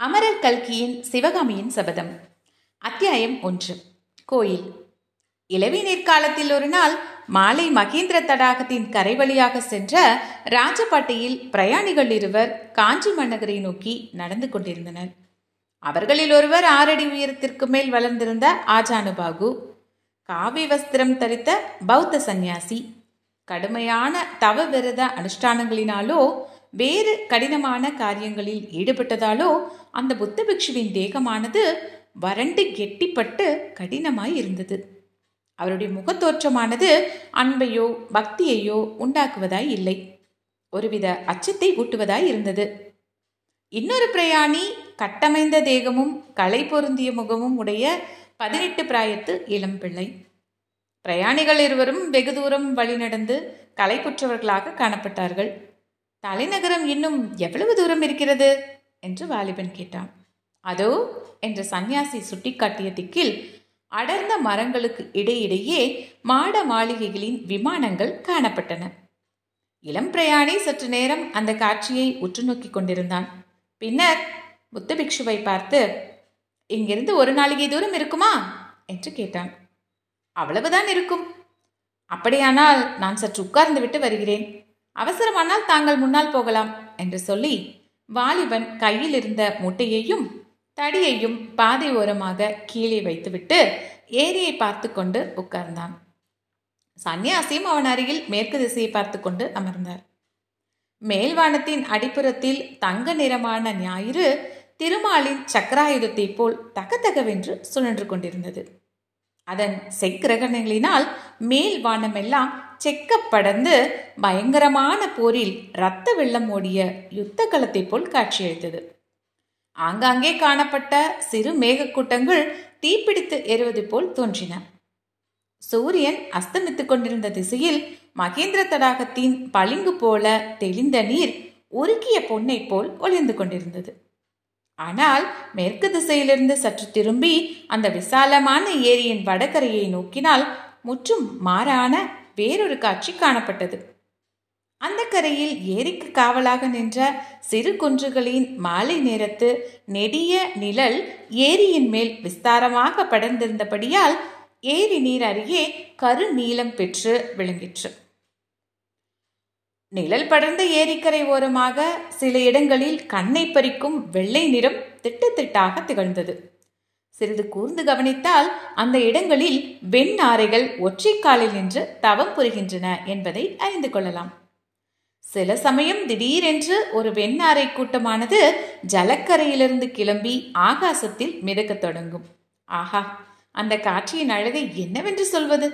அமரர் கல்கியின் சிவகாமியின் சபதம். அத்தியாயம் ஒன்று. கோயில். இளவிநீர் காலத்தில் ஒரு நாள் மாலை மகேந்திர தடாகத்தின் கரை வழியாக சென்ற ராஜபாட்டையில் பிரயாணிகள் இருவர் காஞ்சி மன்னகரை நோக்கி நடந்து கொண்டிருந்தனர். அவர்களில் ஒருவர் ஆறடி உயரத்திற்கு மேல் வளர்ந்திருந்த ஆஜானுபாகு காவி வஸ்திரம் தரித்த பௌத்த சந்நியாசி. கடுமையான தவ விரத அனுஷ்டானங்களினாலோ வேறு கடினமான காரியங்களில் ஈடுபட்டதாலோ அந்த புத்த பிக்ஷுவின் தேகமானது வறண்டு கெட்டிப்பட்டு கடினமாய் இருந்தது. அவருடைய முகத்தோற்றமானது அன்பையோ பக்தியையோ உண்டாக்குவதாய் இல்லை. ஒருவித அச்சத்தை ஊட்டுவதாய் இருந்தது. இன்னொரு பிரயாணி கட்டமைந்த தேகமும் களை பொருந்திய முகமும் உடைய பதினெட்டு பிராயத்து இளம்பிள்ளை பிரயாணிகள் இருவரும் வெகு தூரம் வழி நடந்து களைப்புற்றவர்களாக காணப்பட்டார்கள். தலைநகரம் இன்னும் எவ்வளவு தூரம் இருக்கிறது? என்று வாலிபன் கேட்டான். அதோ என்ற சந்நியாசி சுட்டிக்காட்டிய திக்கில் அடர்ந்த மரங்களுக்கு இடையிடையே மாட மாளிகைகளின் விமானங்கள் காணப்பட்டன. இளம் பிரயாணி சற்று நேரம் அந்த காட்சியை உற்று நோக்கி கொண்டிருந்தான். பின்னர் புத்த பிக்ஷுவை பார்த்து இங்கிருந்து ஒரு நாளிகை தூரம் இருக்குமா? என்று கேட்டான். அவ்வளவுதான் இருக்கும். அப்படியானால் நான் சற்று உட்கார்ந்து விட்டு வருகிறேன். அவசரமானால் தாங்கள் முன்னால் போகலாம் என்று சொல்லி வாலிபன் கையில் இருந்த முட்டையையும் தடியையும் பாதை ஓரமாக கீழே வைத்துவிட்டு ஏரியை பார்த்து கொண்டு உட்கார்ந்தான். சன்னியாசியும் அவன் அருகில் மேற்கு திசையை பார்த்து கொண்டு அமர்ந்தார். மேல்வானத்தின் அடிப்புறத்தில் தங்க நிறமான ஞாயிறு திருமாலின் சக்கராயுதத்தை போல் தகதகவென்று சுழன்று கொண்டிருந்தது. அதன் செக்கிரகணங்களினால் மேல் வானமெல்லாம் செக்கப்படந்து பயங்கரமான போரில் இரத்த வெள்ளம் ஓடிய யுத்த களத்தை போல் காட்சியளித்தது. ஆங்காங்கே காணப்பட்ட சிறு மேகக்கூட்டங்கள் தீப்பிடித்து எறுவது போல் தோன்றின. சூரியன் அஸ்தமித்துக் கொண்டிருந்த திசையில் மகேந்திர தடாகத்தின் பளிங்கு போல தெளிந்த நீர் உருக்கிய பொன்னை போல் ஒளிர்ந்து கொண்டிருந்தது. ஆனால் மேற்கு திசையிலிருந்து சற்று திரும்பி அந்த விசாலமான ஏரியின் வடகரையை நோக்கினால் முற்றும் மாறான வேறொரு காட்சி காணப்பட்டது. அந்த கரையில் ஏரிக்கு காவலாக நின்ற சிறு குன்றுகளின் மாலை நேரத்து நெடிய நிழல் ஏரியின் மேல் விஸ்தாரமாக படர்ந்திருந்தபடியால் ஏரி நீர் அருகே கரு நீளம் பெற்று விளங்கிற்று. நிழல் படர்ந்த ஏரிக்கரை ஓரமாக சில இடங்களில் கண்ணை பறிக்கும் வெள்ளை நிறம் திட்டத்திட்டாக திகழ்ந்தது. சிறிது கூர்ந்து கவனித்தால் அந்த இடங்களில் வெண் ஆரைகள் ஒற்றை காலில் நின்று தவம் புரிகின்றன என்பதை அறிந்து கொள்ளலாம். சில சமயம் திடீரென்று ஒரு வெண்ணாரை கூட்டமானது ஜலக்கரையிலிருந்து கிளம்பி ஆகாசத்தில் மிதக்கத் தொடங்கும். ஆஹா அந்த காட்சியின் அழகை என்னவென்று சொல்வது?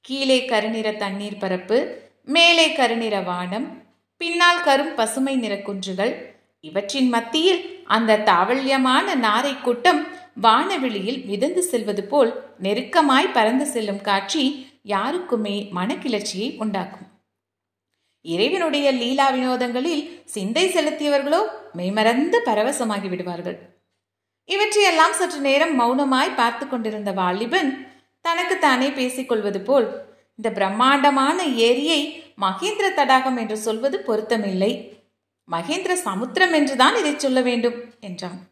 கீழே கருநிற தண்ணீர் பரப்பு மேலே கருநிற வானம் பின்னால் கரும் பசுமை நிற குன்றுகள் இவற்றின் மத்தியில் அந்த தாவல்யமான நாரை கூட்டம் வானவெளியில் மிதந்து செல்வது போல் நெருக்கமாய் பறந்து செல்லும் காட்சி யாருக்குமே மனக்கிளர்ச்சியை உண்டாக்கும். இறைவனுடைய லீலா வினோதங்களில் சிந்தை செலுத்தியவர்களோ மெய்மறந்து பரவசமாகி விடுவார்கள். இவற்றையெல்லாம் சற்று நேரம் மௌனமாய் பார்த்து கொண்டிருந்த வாலிபன் தனக்கு தானே பேசிக்கொள்வது போல் இந்த பிரம்மாண்டமான ஏரியை மகேந்திர தடாகம் என்று சொல்வது பொருத்தமில்லை. மகேந்திர சமுத்திரம் என்றுதான் இதை சொல்ல வேண்டும் என்றான்.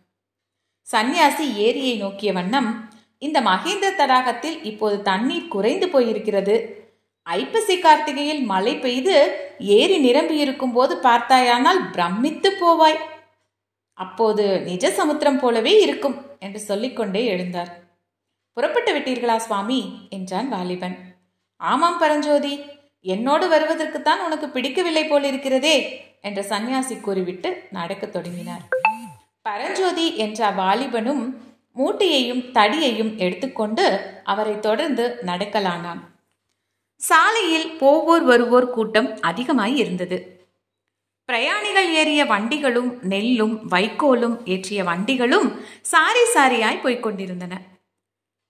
சந்நியாசி ஏரியை நோக்கிய வண்ணம் இந்த மகேந்திர தடாகத்தில் இப்போது தண்ணீர் குறைந்து போயிருக்கிறது. ஐப்பசி கார்த்திகையில் மழை பெய்து ஏரி நிரம்பி இருக்கும் போது பார்த்தாயானால் பிரமித்து போவாய். அப்போது நிஜ சமுத்திரம் போலவே இருக்கும் என்று சொல்லிக்கொண்டே எழுந்தார். புறப்பட்டு விட்டீர்களா சுவாமி? என்றான் வாலிபன். ஆமாம் பரஞ்சோதி என்னோடு வருவதற்குத்தான் உனக்கு பிடிக்கவில்லை போலிருக்கிறதே என்ற சந்நியாசி கூறிவிட்டு நடக்கத் தொடங்கினார். பரஞ்சோதி என்ற வாலிபனும் மூட்டையையும் தடியையும் எடுத்துக்கொண்டு அவரை தொடர்ந்து நடக்கலானான். சாலையில் போவோர் வருவோர் கூட்டம் அதிகமாய் இருந்தது. பிரயாணிகள் ஏறிய வண்டிகளும் நெல்லும் வைக்கோலும் ஏற்றிய வண்டிகளும் சாரி சாரியாய் போய்க் கொண்டிருந்தன.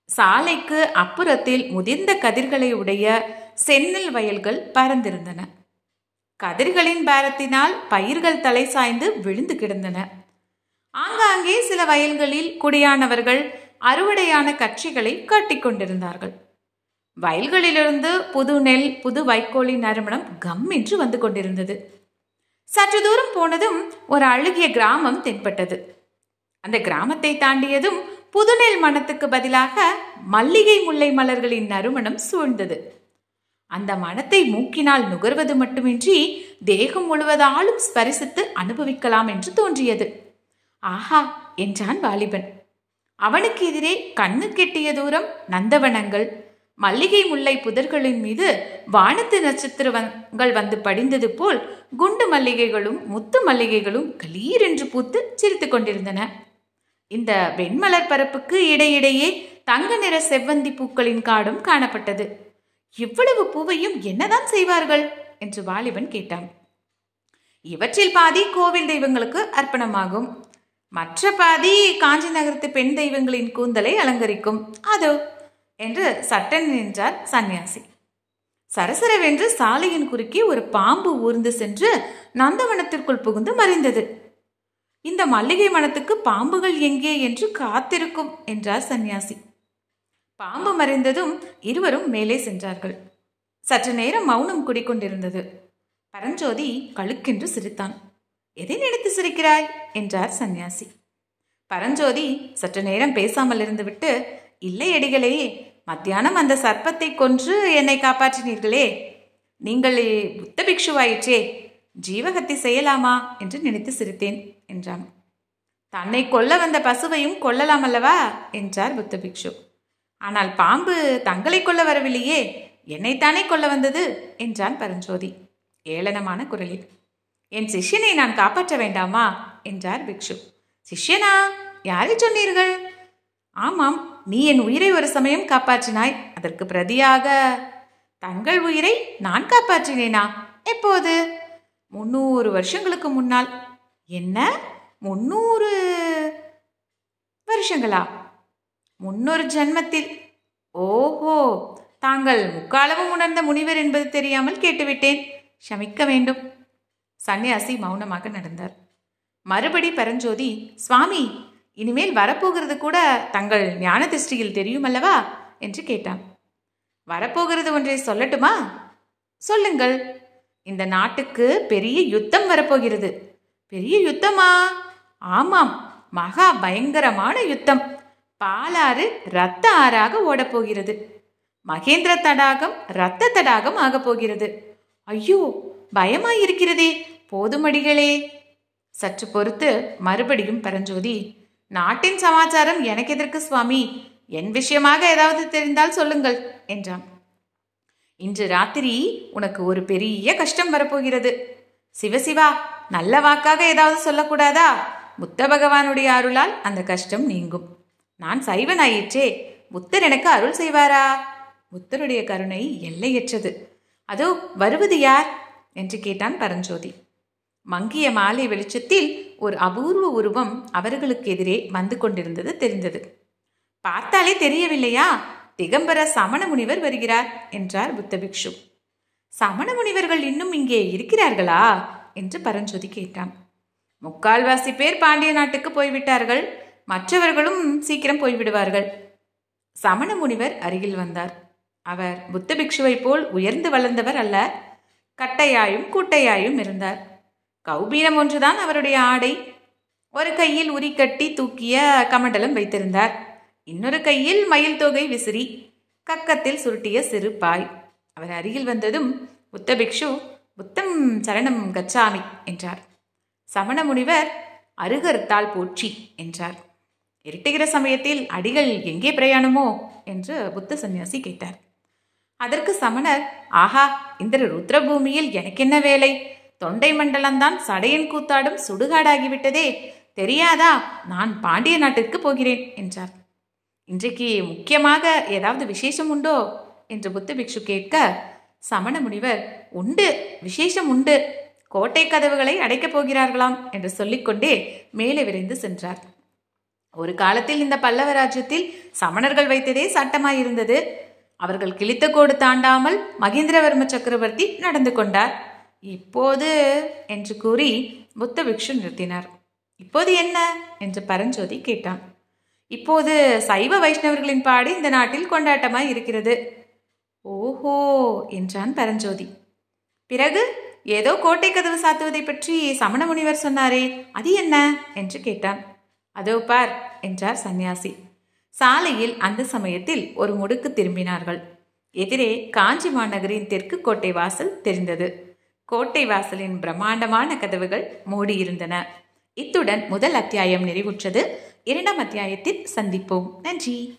சாலைக்கு அப்புறத்தில் முதிர்ந்த கதிர்களை உடைய செந்நெல் வயல்கள் பறந்திருந்தன. கதிர்களின் பாரத்தினால் பயிர்கள் தலை சாய்ந்து விழுந்து கிடந்தன. ஆங்காங்கே சில வயல்களில் குடியானவர்கள் அறுவடையான கட்சிகளை கட்டிக்கொண்டிருந்தார்கள் வயல்களிலிருந்து புது நெல் புது வைக்கோலின் நறுமணம் கம் என்று வந்து கொண்டிருந்தது. சற்று தூரம் போனதும் ஒரு அழுகிய கிராமம் தென்பட்டது. அந்த கிராமத்தை தாண்டியதும் புதுநெல் மனத்துக்கு பதிலாக மல்லிகை முல்லை மலர்களின் நறுமணம் சூழ்ந்தது. அந்த மனத்தை மூக்கினால் நுகர்வது மட்டுமின்றி தேகம் முழுவதாலும் ஸ்பரிசித்து அனுபவிக்கலாம் என்று தோன்றியது. ஆஹா என்றான் வாலிபன். அவனுக்கு எதிரே கண்ணு கெட்டிய தூரம் நந்தவனங்கள். மல்லிகை முல்லை புதர்களின் மீது வானத்து நட்சத்திரங்கள் வந்து படிந்தது போல் குண்டு மல்லிகைகளும் முத்து மல்லிகைகளும் கலீர் என்று பூத்து சிரித்து கொண்டிருந்தன. இந்த வெண்மலர் பரப்புக்கு இடையிடையே தங்க நிற செவ்வந்தி பூக்களின் காடும் காணப்பட்டது. இவ்வளவு பூவையும் என்னதான் செய்வார்கள்? என்று வாலிபன் கேட்டான். இவற்றில் பாதி கோவில் தெய்வங்களுக்கு அர்ப்பணமாகும். மற்ற பாதி காஞ்சி நகரத்து பெண் தெய்வங்களின் கூந்தலை அலங்கரிக்கும். அதோ என்று சட்டன் நின்றார் சந்நியாசி சரசரவென்று சாலையின் குறுக்கே ஒரு பாம்பு ஊர்ந்து சென்று நந்தவனத்திற்குள் புகுந்து மறைந்தது. இந்த மல்லிகை மனத்துக்கு பாம்புகள் எங்கே என்று காத்திருக்கும் என்றார் சந்நியாசி பாம்பு மறைந்ததும் இருவரும் மேலே சென்றார்கள். சற்று நேரம் மௌனம் குடிக்கொண்டிருந்தது. பரஞ்சோதி கழுக்கென்று சிரித்தான். எதை நினைத்து சிரிக்கிறாய்? என்றார் சந்நியாசி. பரஞ்சோதி சற்று நேரம் பேசாமல் இருந்துவிட்டு இல்லை அடிகளே மத்தியானம் அந்த சர்ப்பத்தை கொன்று என்னை காப்பாற்றினீர்களே. நீங்கள் புத்த பிக்ஷுவாயிற்றே ஜீவகத்தை செய்யலாமா? என்று நினைத்து சிரித்தேன் என்றான். தன்னை கொல்ல வந்த பசுவையும் கொல்லலாம் அல்லவா? என்றார் புத்த பிக்ஷு. ஆனால் பாம்பு தங்களை கொல்ல வரவில்லையே என்னைத்தானே கொல்ல வந்தது? என்றான் பரஞ்சோதி ஏளனமான குரலில். என் சிஷ்யனை நான் காப்பாற்ற வேண்டாமா? என்றார் பிக்ஷு. சிஷ்யனா யாரை சொன்னீர்கள்? ஆமாம் நீ என் உயிரை ஒரு சமயம் காப்பாற்றினாய். அதற்கு பிரதியாக தங்கள் உயிரை நான் காப்பாற்றினேனா? எப்போது? முன்னூறு வருஷங்களுக்கு முன்னால். என்ன? முன்னூறு வருஷங்களா? முன்னொரு ஜென்மத்தில். ஓஹோ! தாங்கள் முக்காலமும் உணர்ந்த முனிவர் என்பது தெரியாமல் கேட்டுவிட்டேன். ஷமிக்க வேண்டும். சன்னியாசி மௌனமாக நடந்தார். மறுபடி பரஞ்சோதி சுவாமி இனிமேல் வரப்போகிறது கூட தங்கள் ஞான திருஷ்டியில் தெரியுமல்லவா? என்று கேட்டான். வரப்போகிறது ஒன்றை சொல்லட்டுமா? சொல்லுங்கள். இந்த நாட்டுக்கு பெரிய யுத்தம் வரப்போகிறது. பெரிய யுத்தமா? ஆமாம். மகா பயங்கரமான யுத்தம். பாலாறு ரத்த ஆறாக ஓடப்போகிறது. மகேந்திர தடாகம் ரத்த தடாகம் ஆகப் போகிறது ஐயோ பயமாயிருக்கிறதே. போதுமடிகளே. சற்று பொறுத்து மறுபடியும் பரஞ்சோதி நாட்டின் சமாச்சாரம் எனக்கு எதற்கு சுவாமி? என் விஷயமாக ஏதாவது தெரிந்தால் சொல்லுங்கள் என்றான். இன்று ராத்திரி உனக்கு ஒரு பெரிய கஷ்டம் வரப்போகிறது. சிவசிவா நல்ல வாக்காக ஏதாவது சொல்லக்கூடாதா? புத்த பகவானுடைய அருளால் அந்த கஷ்டம் நீங்கும். நான் சைவன் ஆயிற்றே புத்தர் எனக்கு அருள் செய்வாரா? புத்தருடைய கருணை எல்லையற்றது. அதோ வருவது யார்? என்று கேட்டான் பரஞ்சோதி. மங்கிய மாலை வெளிச்சத்தில் ஒரு அபூர்வ உருவம் அவர்களுக்கு எதிரே வந்து கொண்டிருந்தது தெரிந்தது. பார்த்தாலே தெரியவில்லையா? திகம்பர சமண முனிவர் வருகிறார் என்றார் புத்த பிக்ஷு. சமண முனிவர்கள் இன்னும் இங்கே இருக்கிறார்களா? என்று பரஞ்சோதி கேட்டான். முக்கால்வாசி பேர் பாண்டிய நாட்டுக்கு போய்விட்டார்கள். மற்றவர்களும் சீக்கிரம் போய்விடுவார்கள். சமண முனிவர் அருகில் வந்தார். அவர் புத்த பிக்ஷுவைப் போல் உயர்ந்து வளர்ந்தவர் அல்ல. கட்டையாயும் கூட்டையாயும் இருந்தார். கௌபீனம் ஒன்றுதான் அவருடைய ஆடை. ஒரு கையில் உரிக்கட்டி தூக்கிய கமண்டலம் வைத்திருந்தார். இன்னொரு கையில் மயில் தொகை விசிறி கக்கத்தில் சுருட்டிய சிறு பாய். அவர் அருகில் வந்ததும் புத்த பிக்ஷு புத்தம் சரணம் கச்சாமி என்றார். சமண முனிவர் அருகறுத்தால் போற்றி என்றார். இருட்டுகிற சமயத்தில் அடிகள் எங்கே பிரயாணமோ என்று புத்த சந்நியாசி கேட்டார். அதற்கு சமணர் ஆஹா இந்த ருத்ரபூமியில் எனக்கென்ன வேலை? தொண்டை மண்டலம்தான் சடையன் கூத்தாடும் சுடுகாடாகிவிட்டதே. தெரியாதா? நான் பாண்டிய நாட்டிற்கு போகிறேன் என்றார். இன்றைக்கு முக்கியமாக ஏதாவது விசேஷம் உண்டோ? என்று புத்த பிக்ஷு கேட்க சமண முனிவர் உண்டு விசேஷம் உண்டு. கோட்டை கதவுகளை அடைக்கப் போகிறார்களாம் என்று சொல்லிக்கொண்டே மேலே விரைந்து சென்றார். ஒரு காலத்தில் இந்த பல்லவ ராஜ்யத்தில் சமணர்கள் வைத்ததே சட்டமாயிருந்தது. அவர்கள் கிழித்த கோடு தாண்டாமல் மகேந்திரவர்ம சக்கரவர்த்தி நடந்து கொண்டார். இப்போது என்று கூறி புத்த பிக்ஷு நிறுத்தினார். இப்போது என்ன? என்று பரஞ்சோதி கேட்டான். இப்போது சைவ வைஷ்ணவர்களின் பாடு இந்த நாட்டில் கொண்டாட்டமாய் இருக்கிறது. ஓஹோ! என்றான் பரஞ்சோதி. பிறகு ஏதோ கோட்டை கதவு சாத்துவதை பற்றி சமண முனிவர் சொன்னாரே அது என்ன? என்று கேட்டான். அதோ பார் என்றார் சந்நியாசி. சாலையில் அந்த சமயத்தில் ஒரு முடுக்கு திரும்பினார்கள். எதிரே காஞ்சி மாநகரின் தெற்கு கோட்டை வாசல் தெரிந்தது. கோட்டை வாசலின் பிரம்மாண்டமான கதவுகள் மூடியிருந்தன. இத்துடன் முதல் அத்தியாயம் நிறைவுற்றது. இரண்டாம் அத்தியாயத்தில் சந்திப்போம். நன்றி.